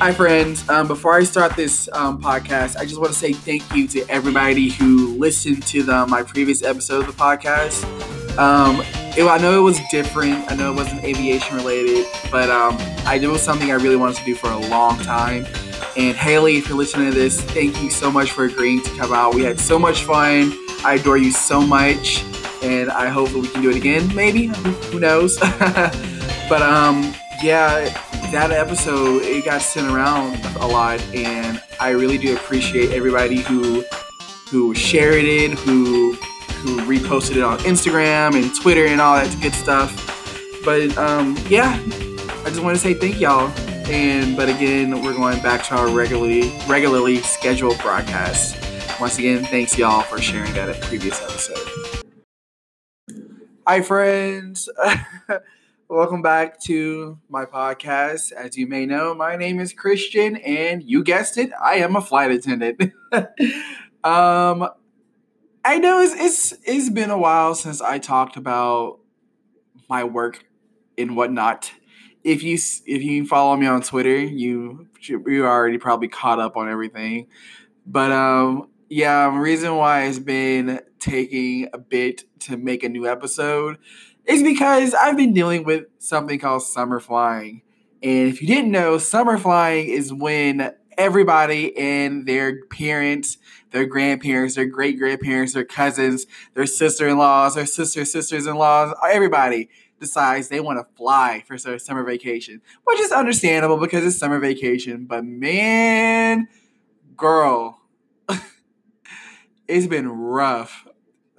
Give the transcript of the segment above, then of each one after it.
Hi, friends. Um, before I start this um, podcast, I just want to say thank you to everybody who listened to the, my previous episode of the podcast. Um, it, I know it was different. I know it wasn't aviation related, but um, I it was something I really wanted to do for a long time. And Haley, if you're listening to this, thank you so much for agreeing to come out. We had so much fun. I adore you so much, and I hope that we can do it again. Maybe who knows? but um, yeah, that episode it got sent around a lot, and I really do appreciate everybody who who shared it, who who reposted it on Instagram and Twitter and all that good stuff. But um, yeah, I just want to say thank y'all. And but again, we're going back to our regularly regularly scheduled broadcast. Once again, thanks y'all for sharing that previous episode. Hi friends. Welcome back to my podcast. As you may know, my name is Christian, and you guessed it, I am a flight attendant. um, I know it's, it's it's been a while since I talked about my work and whatnot. If you if you follow me on Twitter, you you already probably caught up on everything. But um, yeah, reason why it's been taking a bit to make a new episode is because I've been dealing with something called summer flying. And if you didn't know, summer flying is when everybody and their parents, their grandparents, their great grandparents, their cousins, their sister in laws, their sister sisters in laws, everybody decides they want to fly for summer vacation, which is understandable because it's summer vacation. But man, girl, it's been rough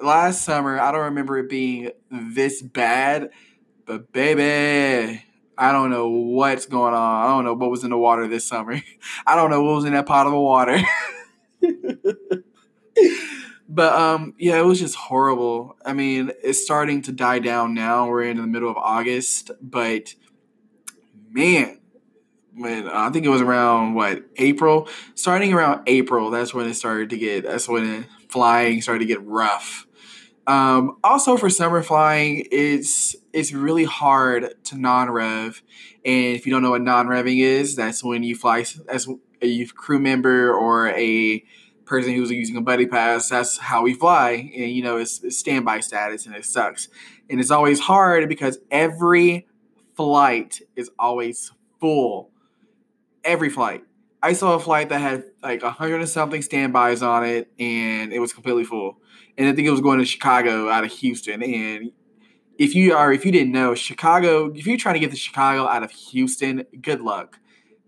last summer, I don't remember it being this bad, but baby, I don't know what's going on. I don't know what was in the water this summer. I don't know what was in that pot of water. but um yeah, it was just horrible. I mean, it's starting to die down now. We're in the middle of August, but man, when I think it was around what April, starting around April, that's when it started to get. That's when flying started to get rough. Um, also, for summer flying, it's it's really hard to non-rev, and if you don't know what non-revving is, that's when you fly as a crew member or a person who's using a buddy pass. That's how we fly, and you know it's, it's standby status, and it sucks, and it's always hard because every flight is always full. Every flight. I saw a flight that had like a hundred and something standbys on it, and it was completely full and I think it was going to Chicago out of Houston. And if you are, if you didn't know, Chicago, if you're trying to get to Chicago out of Houston, good luck.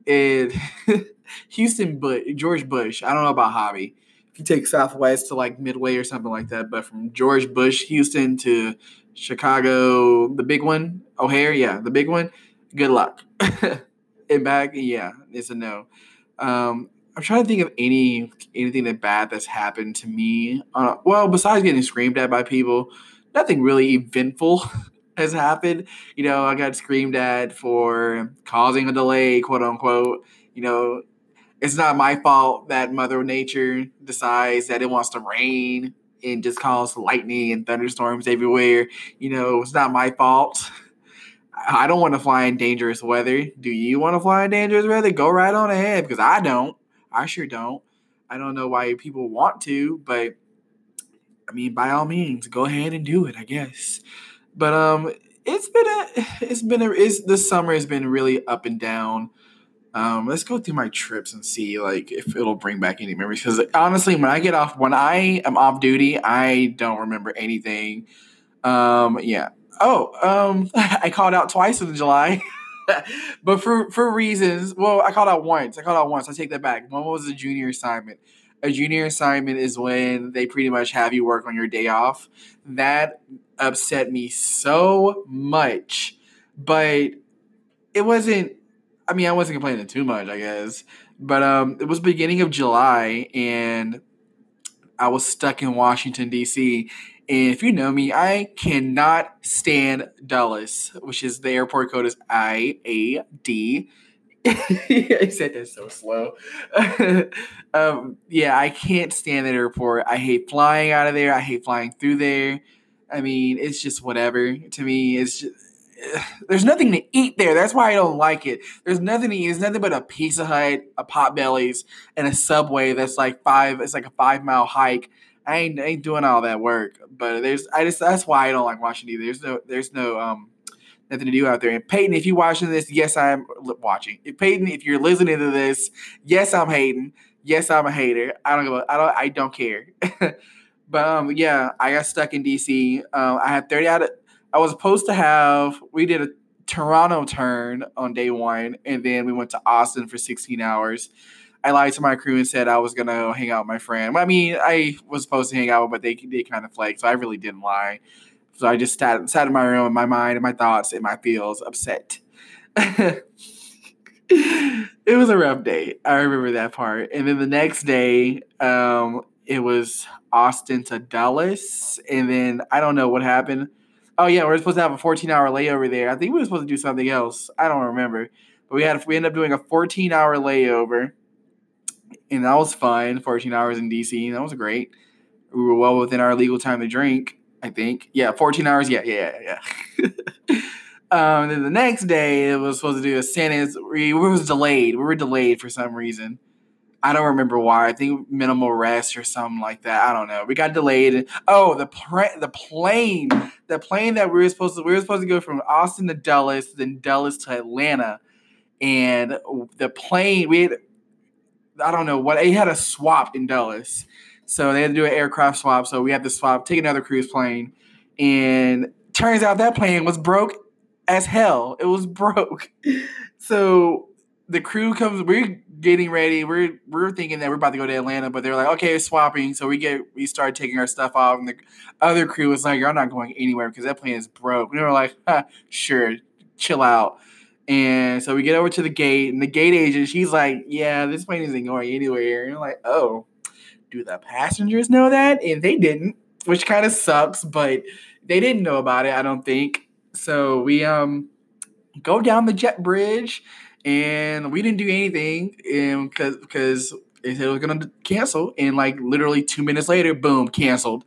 And Houston, but George Bush, I don't know about Hobby. If you take Southwest to like Midway or something like that, but from George Bush, Houston to Chicago, the big one, O'Hare, yeah, the big one, good luck. and back, yeah, it's a no. Um, I'm trying to think of any anything that bad that's happened to me. Uh, well, besides getting screamed at by people, nothing really eventful has happened. You know, I got screamed at for causing a delay, quote unquote. You know, it's not my fault that Mother Nature decides that it wants to rain and just cause lightning and thunderstorms everywhere. You know, it's not my fault. I don't want to fly in dangerous weather. Do you want to fly in dangerous weather? Go right on ahead because I don't. I sure don't. I don't know why people want to, but I mean, by all means, go ahead and do it, I guess. But um, it's been a, it's been a, it's this summer has been really up and down. Um, let's go through my trips and see like if it'll bring back any memories. Because honestly, when I get off, when I am off duty, I don't remember anything. Um, yeah. Oh, um, I called out twice in July. but for for reasons, well, I called out once. I called out once. I take that back. One was a junior assignment. A junior assignment is when they pretty much have you work on your day off. That upset me so much, but it wasn't. I mean, I wasn't complaining too much, I guess. But um, it was beginning of July, and I was stuck in Washington D.C. If you know me, I cannot stand Dulles, which is the airport code is I A D. I said that so slow. um, yeah, I can't stand that airport. I hate flying out of there. I hate flying through there. I mean, it's just whatever to me. It's just, there's nothing to eat there. That's why I don't like it. There's nothing to eat. There's nothing but a Pizza Hut, a Potbelly's, and a Subway. That's like five. It's like a five mile hike. I ain't, ain't doing all that work. But there's I just that's why I don't like watching either. There's no there's no um nothing to do out there. And Peyton, if you're watching this, yes, I'm watching. If Peyton, if you're listening to this, yes, I'm hating. Yes, I'm a hater. I don't go. I don't. I don't care. but um, yeah, I got stuck in DC. Um, I had 30 out of I was supposed to have, we did a Toronto turn on day one, and then we went to Austin for 16 hours. I lied to my crew and said I was gonna hang out with my friend. I mean, I was supposed to hang out, but they they kind of flaked, so I really didn't lie. So I just sat sat in my room, in my mind, and my thoughts, and my feels upset. it was a rough day. I remember that part. And then the next day, um, it was Austin to Dallas, and then I don't know what happened. Oh yeah, we are supposed to have a 14 hour layover there. I think we were supposed to do something else. I don't remember. But we had we ended up doing a 14 hour layover. And that was fun. 14 hours in DC. That was great. We were well within our legal time to drink, I think. Yeah, 14 hours. Yeah, yeah, yeah. um, then the next day it was supposed to do a San we was delayed. We were delayed for some reason. I don't remember why. I think minimal rest or something like that. I don't know. We got delayed. Oh, the pr- the plane, the plane that we were supposed to we were supposed to go from Austin to Dallas, then Dallas to Atlanta, and the plane we had. I don't know what they had a swap in Dulles, so they had to do an aircraft swap. So we had to swap, take another cruise plane, and turns out that plane was broke as hell. It was broke. So the crew comes. We're getting ready. We're we're thinking that we're about to go to Atlanta, but they're like, okay, swapping. So we get we start taking our stuff off, and the other crew was like, you're not going anywhere because that plane is broke. And we were like, sure, chill out. And so we get over to the gate, and the gate agent, she's like, yeah, this plane isn't going anywhere. And you're like, oh, do the passengers know that? And they didn't, which kind of sucks, but they didn't know about it. I don't think. So we um go down the jet bridge and we didn't do anything because because it was gonna cancel, and like literally two minutes later, boom, canceled.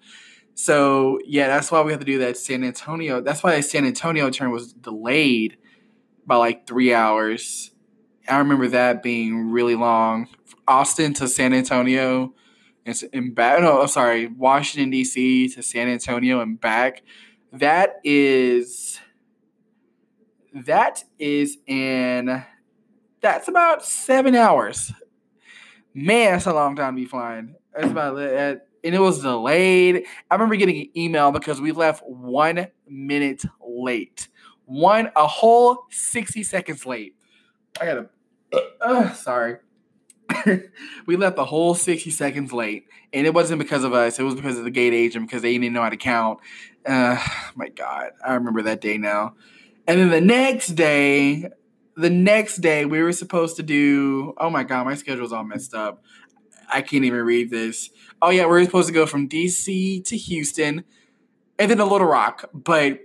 So yeah, that's why we have to do that San Antonio. That's why the San Antonio turn was delayed by like three hours. I remember that being really long. Austin to San Antonio and, and back. No, I'm sorry, Washington D.C. to San Antonio and back. That is that is in that's about seven hours. Man, that's a long time to be flying. That's about. And it was delayed. I remember getting an email because we left one minute late. One, a whole 60 seconds late. I gotta, uh, sorry. we left the whole 60 seconds late. And it wasn't because of us, it was because of the gate agent because they didn't know how to count. Uh, my God, I remember that day now. And then the next day, the next day we were supposed to do oh my god my schedule's all messed up i can't even read this oh yeah we are supposed to go from dc to houston and then to little rock but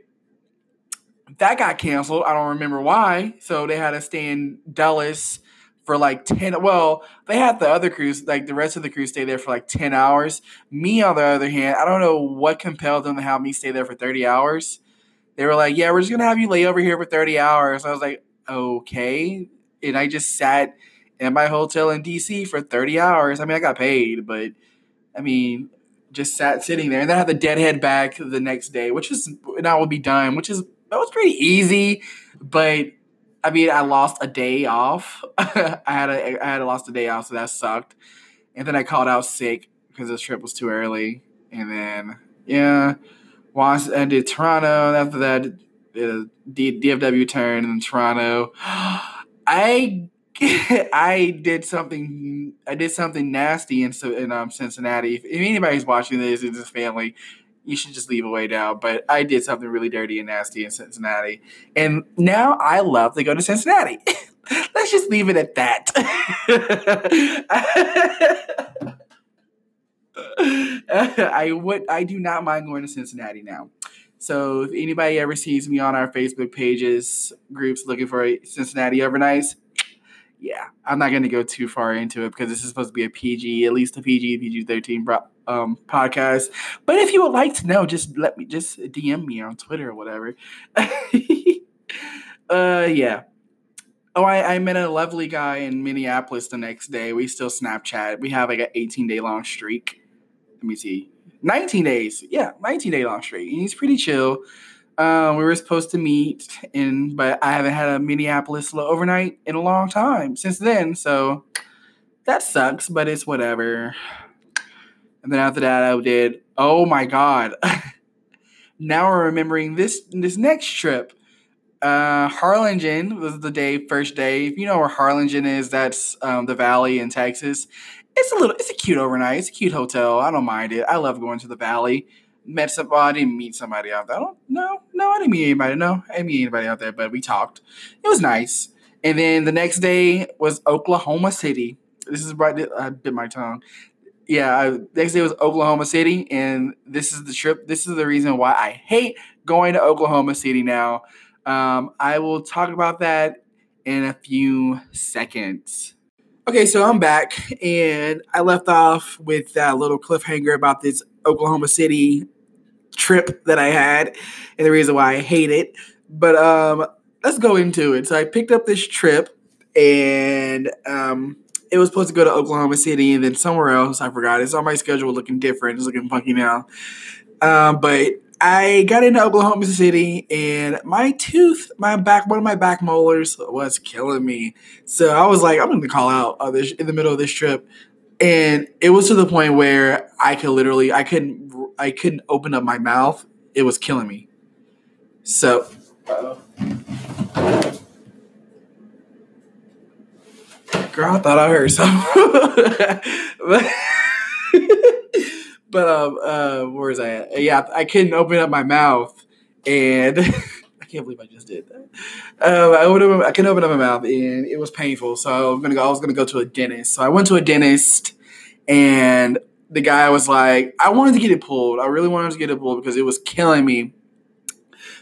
that got canceled i don't remember why so they had to stay in Dallas for like 10 well they had the other crews like the rest of the crew stay there for like 10 hours me on the other hand i don't know what compelled them to have me stay there for 30 hours they were like yeah we're just gonna have you lay over here for 30 hours i was like okay. And I just sat in my hotel in DC for 30 hours. I mean, I got paid, but I mean, just sat sitting there. And then I had the deadhead back the next day, which is now will be done, which is that was pretty easy. But I mean, I lost a day off. I had a I had a lost a day off, so that sucked. And then I called out sick because this trip was too early. And then yeah, once I did Toronto. After that, D- DFW turn in Toronto. I I did something. I did something nasty in in um, Cincinnati. If, if anybody's watching this in this family, you should just leave away now. But I did something really dirty and nasty in Cincinnati, and now I love to go to Cincinnati. Let's just leave it at that. I would. I do not mind going to Cincinnati now. So if anybody ever sees me on our Facebook pages, groups looking for Cincinnati overnights, yeah, I'm not going to go too far into it because this is supposed to be a PG, at least a PG, PG 13 um, podcast. But if you would like to know, just let me just DM me on Twitter or whatever. Uh, yeah. Oh, I, I met a lovely guy in Minneapolis the next day. We still Snapchat. We have like an 18 day long streak. Let me see. 19 days. Yeah, 19 day long streak. And he's pretty chill. Um, we were supposed to meet, in, but I haven't had a Minneapolis overnight in a long time since then. So that sucks, but it's whatever. And then after that, I did. Oh my god! now we're remembering this this next trip. Uh, Harlingen was the day first day. If you know where Harlingen is, that's um, the valley in Texas. It's a little. It's a cute overnight. It's a cute hotel. I don't mind it. I love going to the valley met somebody, I didn't meet somebody out there. I don't no, no, I didn't meet anybody. No, I didn't meet anybody out there, but we talked. It was nice. And then the next day was Oklahoma City. This is right. I bit my tongue. Yeah, I, next day was Oklahoma City, and this is the trip. This is the reason why I hate going to Oklahoma City now. Um, I will talk about that in a few seconds. Okay, so I'm back, and I left off with that little cliffhanger about this Oklahoma City trip that I had and the reason why I hate it. But um, let's go into it. So I picked up this trip and um, it was supposed to go to Oklahoma City and then somewhere else. I forgot. It's on my schedule looking different. It's looking funky now. Um, but I got into Oklahoma City and my tooth, my back, one of my back molars was killing me. So I was like, I'm going to call out in the middle of this trip and it was to the point where I could literally I couldn't I couldn't open up my mouth. It was killing me. So girl, I thought I heard something. but, but um uh where is I at? Yeah, I couldn't open up my mouth and can't believe I just did that. Um, I, opened, I couldn't open up my mouth and it was painful. So I'm gonna go. I was gonna go to a dentist. So I went to a dentist and the guy was like, I wanted to get it pulled. I really wanted to get it pulled because it was killing me.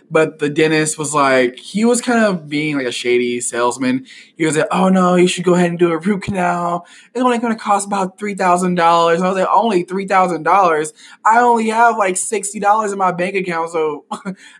But the dentist was like, he was kind of being like a shady salesman. He was like, oh no, you should go ahead and do a root canal. It's only going to cost about $3,000. I was like, only $3,000? I only have like $60 in my bank account. So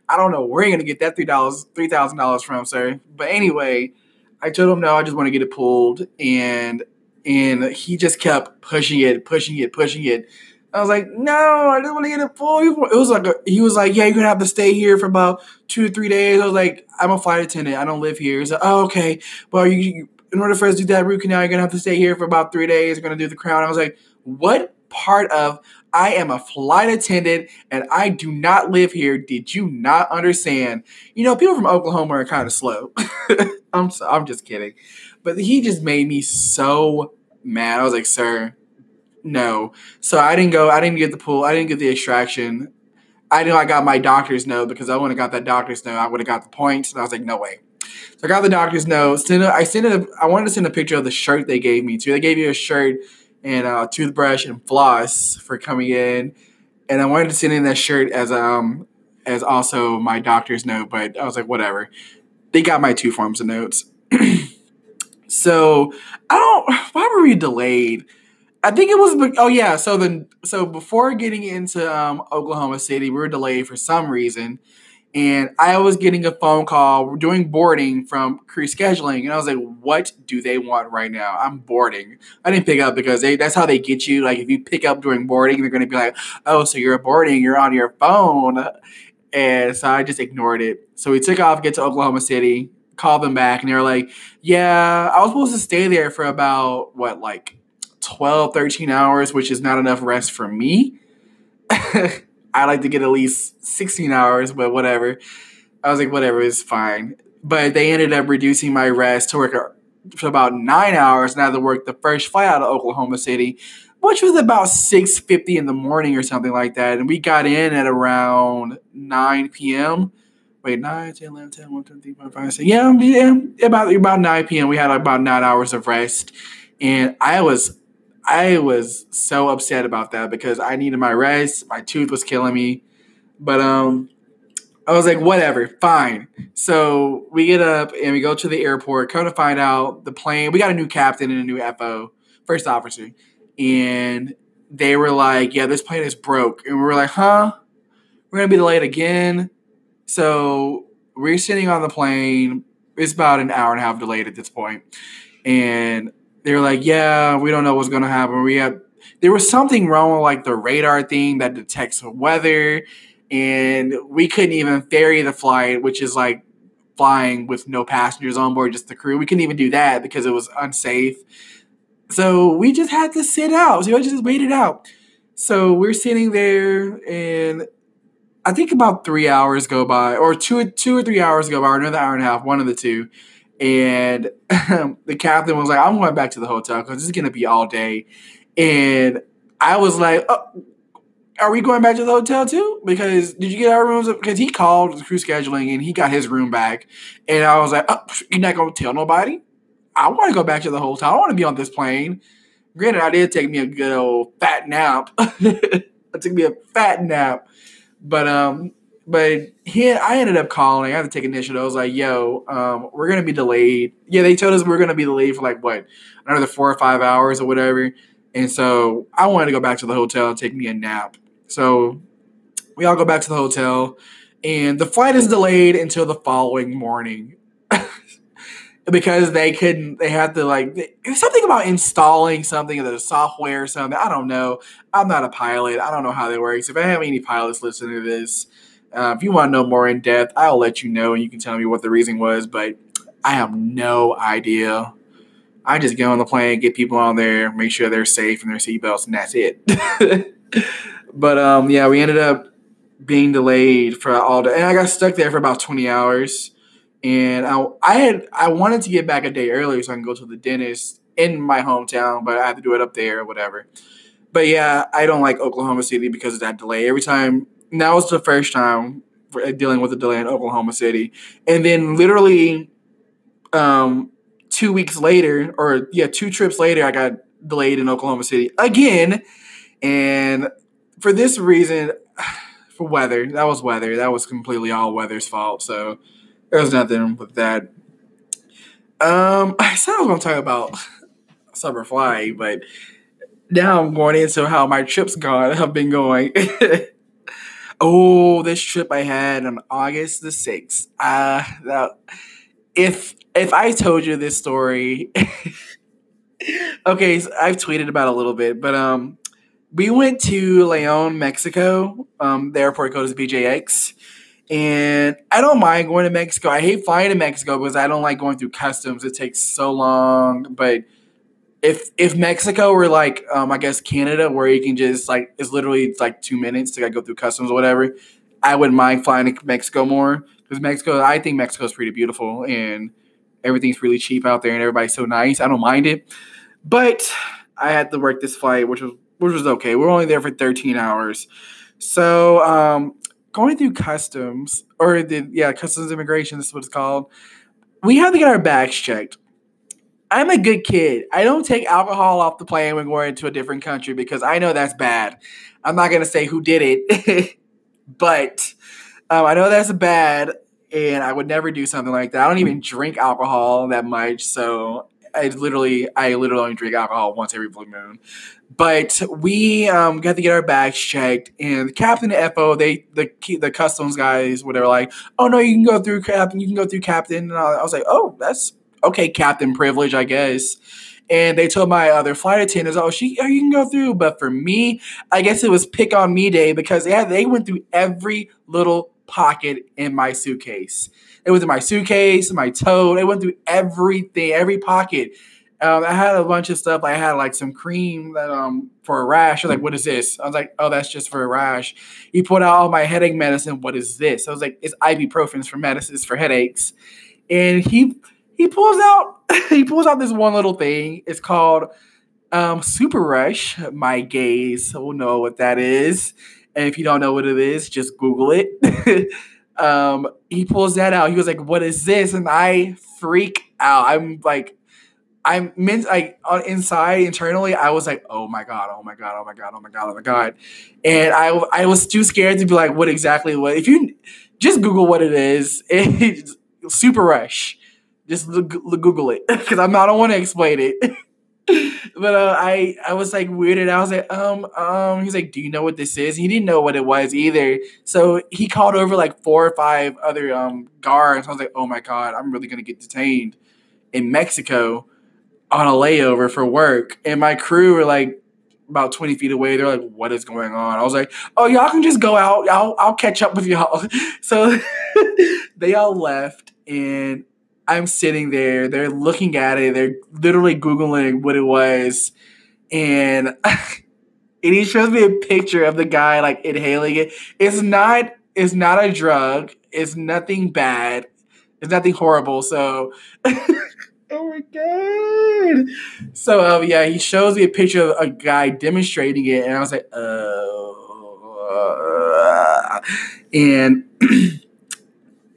I don't know where you're going to get that $3, $3,000 from, sir. But anyway, I told him, no, I just want to get it pulled. And, and he just kept pushing it, pushing it, pushing it I was like, no, I didn't want to get it full. It was like, a, he was like, yeah, you're gonna have to stay here for about two or three days. I was like, I'm a flight attendant. I don't live here. He's like, oh, okay. Well, you, in order for us to do that root canal, you're gonna have to stay here for about three days. We're gonna do the crown. I was like, what part of I am a flight attendant and I do not live here? Did you not understand? You know, people from Oklahoma are kind of slow. I'm so, I'm just kidding, but he just made me so mad. I was like, sir no. So I didn't go. I didn't get the pool. I didn't get the extraction. I knew I got my doctor's note because I wouldn't have got that doctor's note. I would have got the points, and I was like, no way. So I got the doctor's note. I sent. A, I wanted to send a picture of the shirt they gave me too. They gave you a shirt and a toothbrush and floss for coming in, and I wanted to send in that shirt as um as also my doctor's note. But I was like, whatever. They got my two forms of notes. so I don't. Why were we delayed? I think it was. Oh yeah. So then, so before getting into um, Oklahoma City, we were delayed for some reason, and I was getting a phone call We're doing boarding from crew scheduling, and I was like, "What do they want right now? I'm boarding." I didn't pick up because they, that's how they get you. Like if you pick up during boarding, they're going to be like, "Oh, so you're boarding? You're on your phone," and so I just ignored it. So we took off, get to Oklahoma City, called them back, and they were like, "Yeah, I was supposed to stay there for about what like." 12, 13 hours, which is not enough rest for me. I like to get at least 16 hours, but whatever. I was like, whatever, it's fine. But they ended up reducing my rest to work for about nine hours and I had to work the first flight out of Oklahoma City, which was about 6.50 in the morning or something like that. And we got in at around 9 p.m. Wait, 9, 10, 11, 10, 1, 2, 3, 4, 5, 6. Yeah, yeah about, about 9 p.m. We had about nine hours of rest. And I was I was so upset about that because I needed my rest. My tooth was killing me. But um I was like, whatever, fine. So we get up and we go to the airport, come to find out the plane, we got a new captain and a new FO, first officer. And they were like, yeah, this plane is broke. And we were like, huh? We're gonna be delayed again. So we're sitting on the plane it's about an hour and a half delayed at this point, and they're like, yeah, we don't know what's gonna happen. We have there was something wrong with like the radar thing that detects weather, and we couldn't even ferry the flight, which is like flying with no passengers on board, just the crew. We couldn't even do that because it was unsafe. So we just had to sit out. So we just waited out. So we're sitting there, and I think about three hours go by, or two, two or three hours go by, or another hour and a half, one of the two. And the captain was like, "I'm going back to the hotel because it's gonna be all day." And I was like, oh, "Are we going back to the hotel too?" Because did you get our rooms? Because he called the crew scheduling and he got his room back. And I was like, oh, "You're not gonna tell nobody?" I want to go back to the hotel. I want to be on this plane. Granted, I did take me a good old fat nap. it took me a fat nap, but um, but he, I ended up calling. I had to take initiative. I was like, "Yo, um, we're gonna be delayed." Yeah, they told us we are gonna be delayed for like what another four or five hours or whatever. And so I wanted to go back to the hotel and take me a nap. So we all go back to the hotel, and the flight is delayed until the following morning because they couldn't they had to like something about installing something in the software or something i don't know i'm not a pilot i don't know how that works if i have any pilots listening to this uh, if you want to know more in depth i'll let you know and you can tell me what the reason was but i have no idea i just get on the plane get people on there make sure they're safe and their seatbelts and that's it but um yeah we ended up being delayed for all day and i got stuck there for about 20 hours and I, I had I wanted to get back a day earlier so I can go to the dentist in my hometown, but I had to do it up there or whatever. But yeah, I don't like Oklahoma City because of that delay. Every time that was the first time uh, dealing with a delay in Oklahoma City, and then literally, um, two weeks later, or yeah, two trips later, I got delayed in Oklahoma City again, and for this reason, for weather, that was weather. That was completely all weather's fault. So there was nothing with that. Um, I said I was going to talk about summer flying, but now I'm going into how my trips gone have been going. Oh, this trip I had on August the sixth. Uh, if if I told you this story, okay, so I've tweeted about a little bit, but um, we went to Leon, Mexico. Um, the airport code is BJX and I don't mind going to Mexico. I hate flying to Mexico because I don't like going through customs. It takes so long. But if if Mexico were like um, I guess Canada, where you can just like it's literally it's like two minutes to like, go through customs or whatever, I wouldn't mind flying to Mexico more because Mexico. I think Mexico is pretty beautiful and everything's really cheap out there and everybody's so nice. I don't mind it, but I had to work this flight, which was which was okay. We we're only there for 13 hours. So um, going through customs or the yeah customs immigration this is what it's called we have to get our bags checked i'm a good kid. I don't take alcohol off the plane when we're going into a different country because i know that's bad. I'm not going to say who did it but um, i know that's bad and i would never do something like that. I don't even drink alcohol that much so I literally, I literally only drink alcohol once every blue moon. But we um, got to get our bags checked, and the captain and FO, they the the customs guys, whatever, like, oh no, you can go through captain, you can go through captain, and I was like, oh, that's okay, captain privilege, I guess. And they told my other flight attendants, oh, she, oh, you can go through. But for me, I guess it was pick on me day because they had, they went through every little pocket in my suitcase. It was in my suitcase, my tote. It went through everything, every pocket. Um, I had a bunch of stuff. I had like some cream that um for a rash. I was like, "What is this?" I was like, "Oh, that's just for a rash." He put out all my headache medicine. What is this? I was like, "It's ibuprofen for medicines for headaches." And he he pulls out he pulls out this one little thing. It's called um, Super Rush. My gays will know what that is. And if you don't know what it is, just Google it. um, he pulls that out. He was like, "What is this?" And I freak out. I'm like, I'm meant like inside internally. I was like, "Oh my god! Oh my god! Oh my god! Oh my god! Oh my god!" And I I was too scared to be like, "What exactly? What?" If you just Google what it is, it's Super Rush. Just Google it because I'm not. I don't want to explain it. but uh, I I was like weirded. I was like, um, um. He's like, do you know what this is? He didn't know what it was either. So he called over like four or five other um guards. I was like, oh my god, I'm really gonna get detained in Mexico on a layover for work. And my crew were like about 20 feet away. They're like, what is going on? I was like, oh, y'all can just go out. I'll I'll catch up with y'all. So they all left and I'm sitting there. They're looking at it. They're literally Googling what it was. And, and he shows me a picture of the guy like inhaling it. It's not it's not a drug. It's nothing bad. It's nothing horrible. So Oh my god! So um, yeah, he shows me a picture of a guy demonstrating it, and I was like, uh, and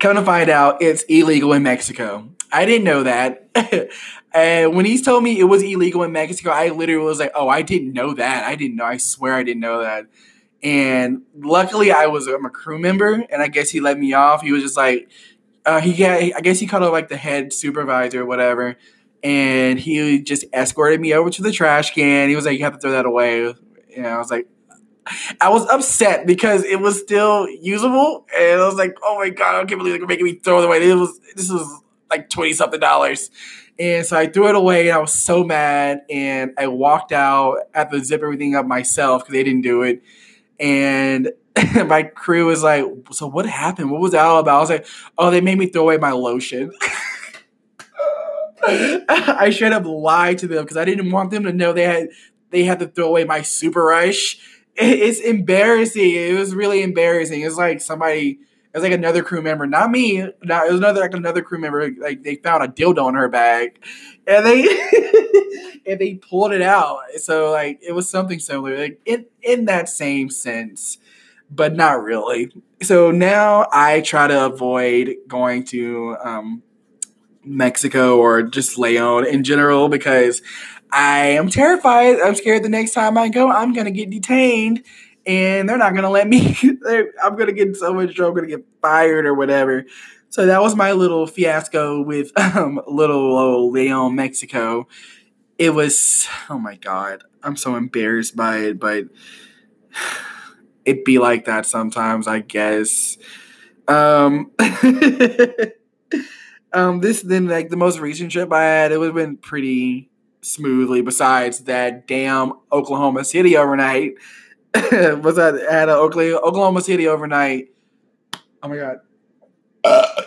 Come to find out, it's illegal in Mexico. I didn't know that. and when he told me it was illegal in Mexico, I literally was like, "Oh, I didn't know that. I didn't know. I swear I didn't know that." And luckily, I was I'm a crew member, and I guess he let me off. He was just like, uh, he got, I guess he called up like the head supervisor or whatever, and he just escorted me over to the trash can. He was like, "You have to throw that away." And I was like, I was upset because it was still usable, and I was like, "Oh my god, I can't believe they're making me throw it away." It was this was like twenty something dollars, and so I threw it away. And I was so mad, and I walked out. had to zip everything up myself because they didn't do it, and my crew was like, "So what happened? What was that all about?" I was like, "Oh, they made me throw away my lotion." I straight up lied to them because I didn't want them to know they had they had to throw away my super rush it's embarrassing. It was really embarrassing. It's like somebody, it's like another crew member, not me. Not it was another like another crew member. Like they found a dildo in her bag, and they and they pulled it out. So like it was something similar, like in in that same sense, but not really. So now I try to avoid going to um, Mexico or just Leon in general because I am terrified. I'm scared the next time I go, I'm gonna get detained, and they're not gonna let me. I'm gonna get in so much trouble. I'm gonna get fired or whatever. So that was my little fiasco with um, little old Leon, Mexico. It was oh my god, I'm so embarrassed by it, but it be like that sometimes, I guess. Um, um, this then like the most recent trip I had, it would have been pretty smoothly. Besides that damn Oklahoma City overnight, was that at Oklahoma City overnight? Oh my god. Uh,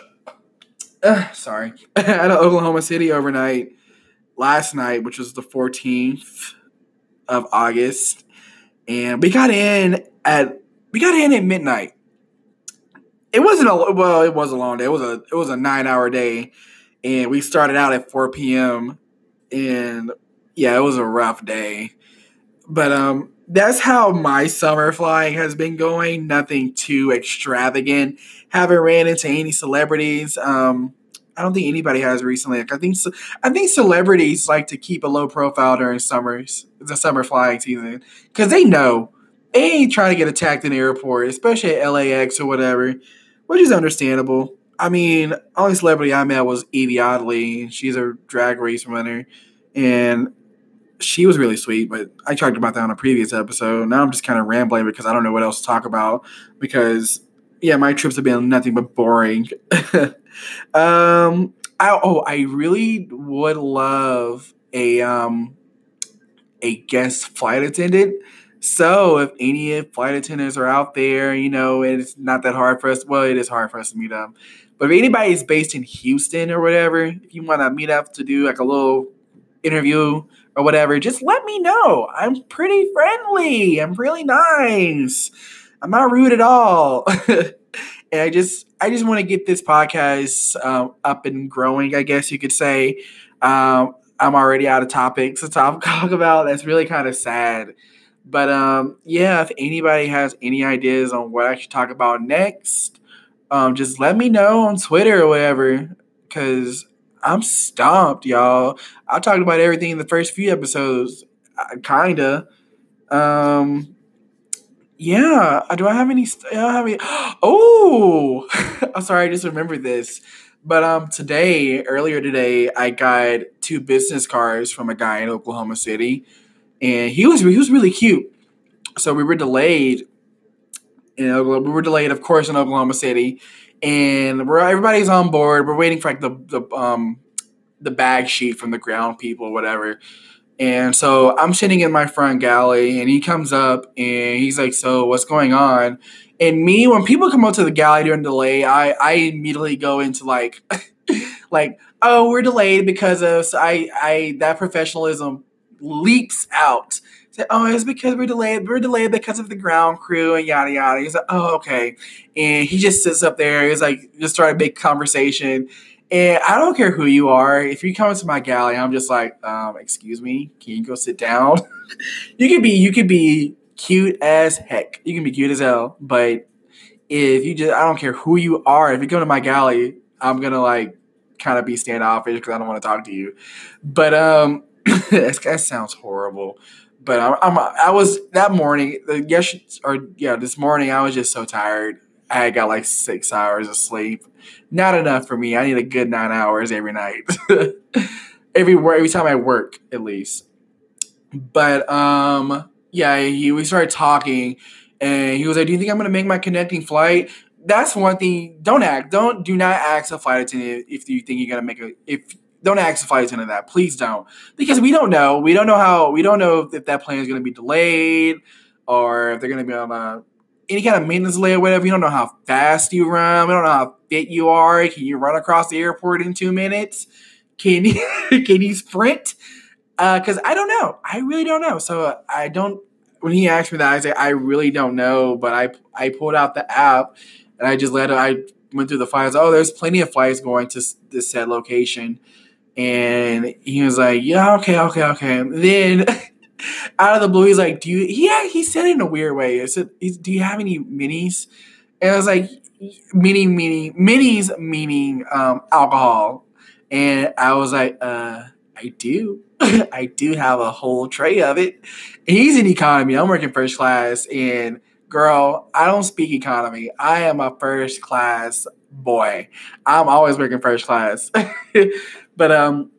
uh, sorry, at Oklahoma City overnight last night, which was the 14th of August, and we got in at we got in at midnight. It wasn't a well, it was a long day. It was a it was a nine hour day, and we started out at 4 p.m and yeah, it was a rough day. But um that's how my summer flying has been going. Nothing too extravagant. Haven't ran into any celebrities. Um, I don't think anybody has recently. Like, I think I think celebrities like to keep a low profile during summers, the summer flying season, because they know they ain't trying to get attacked in the airport, especially at LAX or whatever, which is understandable. I mean, only celebrity I met was Yvie Oddly. She's a drag race winner, and she was really sweet. But I talked about that on a previous episode. Now I'm just kind of rambling because I don't know what else to talk about. Because yeah, my trips have been nothing but boring. um, I, oh, I really would love a um a guest flight attendant so if any flight attendants are out there, you know, it's not that hard for us. Well, it is hard for us to meet them. But if anybody is based in Houston or whatever, if you want to meet up to do like a little interview or whatever, just let me know. I'm pretty friendly. I'm really nice. I'm not rude at all. and I just I just want to get this podcast um, up and growing, I guess you could say. Um, I'm already out of topics to talk about. That's really kind of sad. But um, yeah, if anybody has any ideas on what I should talk about next, um, just let me know on Twitter or whatever. Cause I'm stumped, y'all. I talked about everything in the first few episodes, kinda. Um, yeah. Do I have any? I have any. Oh, I'm sorry. I just remembered this. But um, today, earlier today, I got two business cards from a guy in Oklahoma City, and he was he was really cute. So we were delayed. In Oklahoma, we were delayed, of course, in Oklahoma City, and we're everybody's on board. We're waiting for like the the um the bag sheet from the ground people, whatever. And so I'm sitting in my front galley, and he comes up and he's like, "So what's going on?" And me, when people come up to the galley during delay, I I immediately go into like, like, oh, we're delayed because of so I I that professionalism leaps out. Oh, it's because we're delayed. We're delayed because of the ground crew and yada yada. He's like, oh, okay. And he just sits up there. He's like, just start a big conversation. And I don't care who you are. If you come into my galley, I'm just like, um, excuse me, can you go sit down? you could be, you could be cute as heck. You can be cute as hell, but if you just, I don't care who you are. If you come to my galley, I'm gonna like kind of be standoffish because I don't want to talk to you. But um, that sounds horrible. But I'm, I'm, i was that morning. Yes, or yeah, this morning I was just so tired. I got like six hours of sleep. Not enough for me. I need a good nine hours every night. every every time I work, at least. But um, yeah, he we started talking, and he was like, "Do you think I'm gonna make my connecting flight?" That's one thing. Don't act. Don't do not ask a flight attendant if you think you're gonna make a if. Don't ask a flight attendant that. Please don't, because we don't know. We don't know how. We don't know if, that plane is gonna be delayed or if they're gonna be on a any kind of maintenance delay or whatever. You don't know how fast you run. We don't know how fit you are. Can you run across the airport in two minutes? Can you can you sprint? Because uh, I don't know. I really don't know. So uh, I don't. When he asked me that, I said I really don't know. But I I pulled out the app and I just let. I went through the files. Oh, there's plenty of flights going to this said location. And he was like, "Yeah, okay, okay, okay." Then out of the blue, he's like, "Do you?" Yeah, he said it in a weird way. I said, "Do you have any minis?" And I was like, "Mini, mini, minis, meaning um, alcohol." And I was like, "Uh, I do. I do have a whole tray of it." He's in economy. I'm working first class, and girl, I don't speak economy. I am a first class boy. I'm always working first class. but um,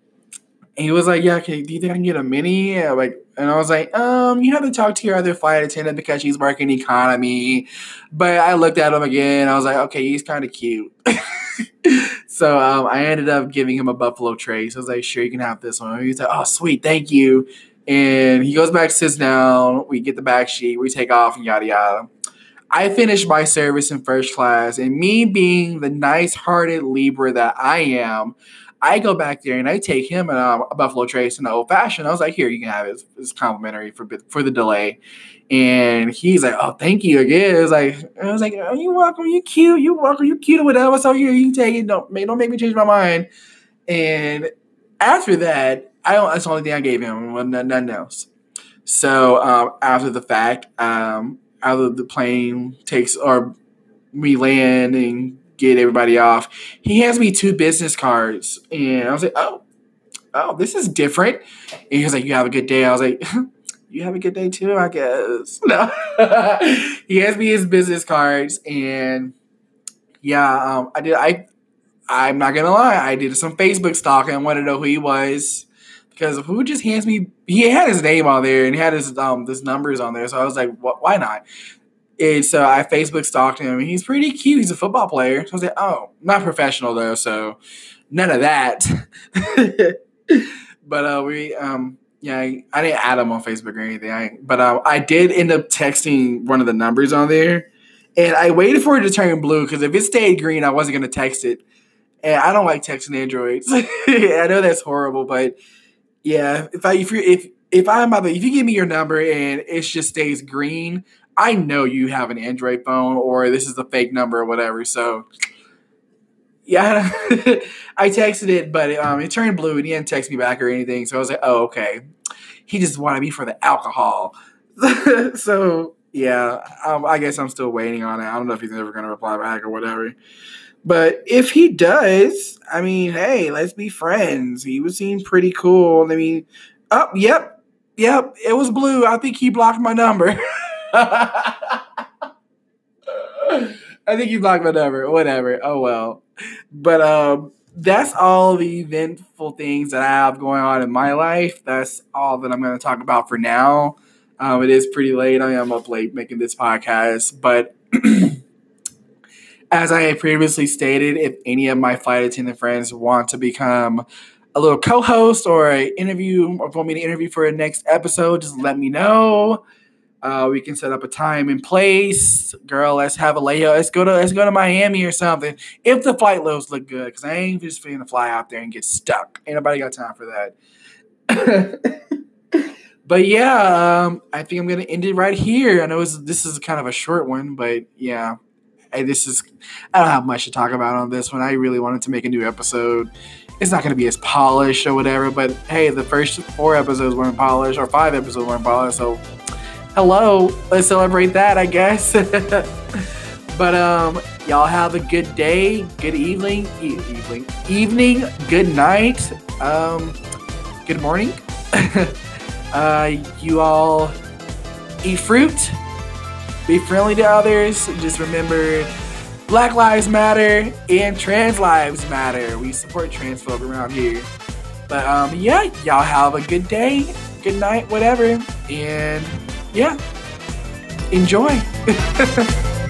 he was like, "Yeah, okay, do you think I can get a mini?" Like, and I was like, "Um, you have to talk to your other flight attendant because she's working economy." But I looked at him again. I was like, "Okay, he's kind of cute." so um, I ended up giving him a Buffalo Trace. So I was like, "Sure, you can have this one." He said, "Oh, sweet, thank you." And he goes back, sits down. We get the back sheet. We take off, and yada yada. I finished my service in first class, and me being the nice-hearted Libra that I am. I go back there and I take him a, um, a Buffalo Trace and an old fashioned. I was like, here, you can have it. It's, complimentary for for the delay. And he's like, oh, thank you again. It was like, I was like, oh, you welcome. You cute. You welcome. You cute whatever. So here, you take it. Don't make, don't make me change my mind. And after that, I don't, that's the only thing I gave him. Nothing else. So um, after the fact, um, of the plane takes or me landing get everybody off. He hands me two business cards, and I was like, "Oh, oh, this is different." And he was like, "You have a good day." I was like, "You have a good day too, I guess." No, he hands me his business cards, and yeah, um, I did. I I'm not gonna lie, I did some Facebook stalking. I wanted to know who he was because who just hands me? He had his name on there and he had his um his numbers on there, so I was like, why not? And so I Facebook stalked him. He's pretty cute. He's a football player. So I was like, oh, not professional though, so none of that. but uh, we, um, yeah, I, I, didn't add him on Facebook or anything. I, but uh, I did end up texting one of the numbers on there, and I waited for it to turn blue because if it stayed green, I wasn't gonna text it. And I don't like texting androids. I know that's horrible, but yeah, if I if you if if I'm if you give me your number and it just stays green, I know you have an Android phone or this is the fake number or whatever. So yeah, I texted it, but um, it turned blue and he didn't text me back or anything. So I was like, oh, okay. He just wanted me for the alcohol. so yeah, um, I guess I'm still waiting on it. I don't know if he's ever going to reply back or whatever. But if he does, I mean, hey, let's be friends. He was seem pretty cool. I mean, oh, yep, yep, it was blue. I think he blocked my number. I think you blocked whatever. Whatever. Oh well. but um, that's all the eventful things that I have going on in my life. That's all that I'm going to talk about for now. Um, it is pretty late. I am up late making this podcast, but as I previously stated, if any of my flight attendant friends want to become a little co-host or an interview or want me to interview for a next episode, just let me know. Uh, we can set up a time and place. Girl, let's have a layout. Let's go to let's go to Miami or something. If the flight loads look good, because I ain't just finna fly out there and get stuck. Ain't nobody got time for that. but yeah, um, I think I'm gonna end it right here. I know this is kind of a short one, but yeah, I, this is I don't have much to talk about on this one. I really wanted to make a new episode. It's not gonna be as polished or whatever, but hey, the first four episodes weren't polished, or five episodes weren't polished, so hello, let's celebrate that, I guess. but um, y'all have a good day, good evening, e- evening, evening, good night, um, good morning. uh, you all eat fruit, be friendly to others. Just remember, Black Lives Matter and Trans Lives Matter. We support trans folk around here. But um, yeah, y'all have a good day, good night, whatever, and yeah, enjoy.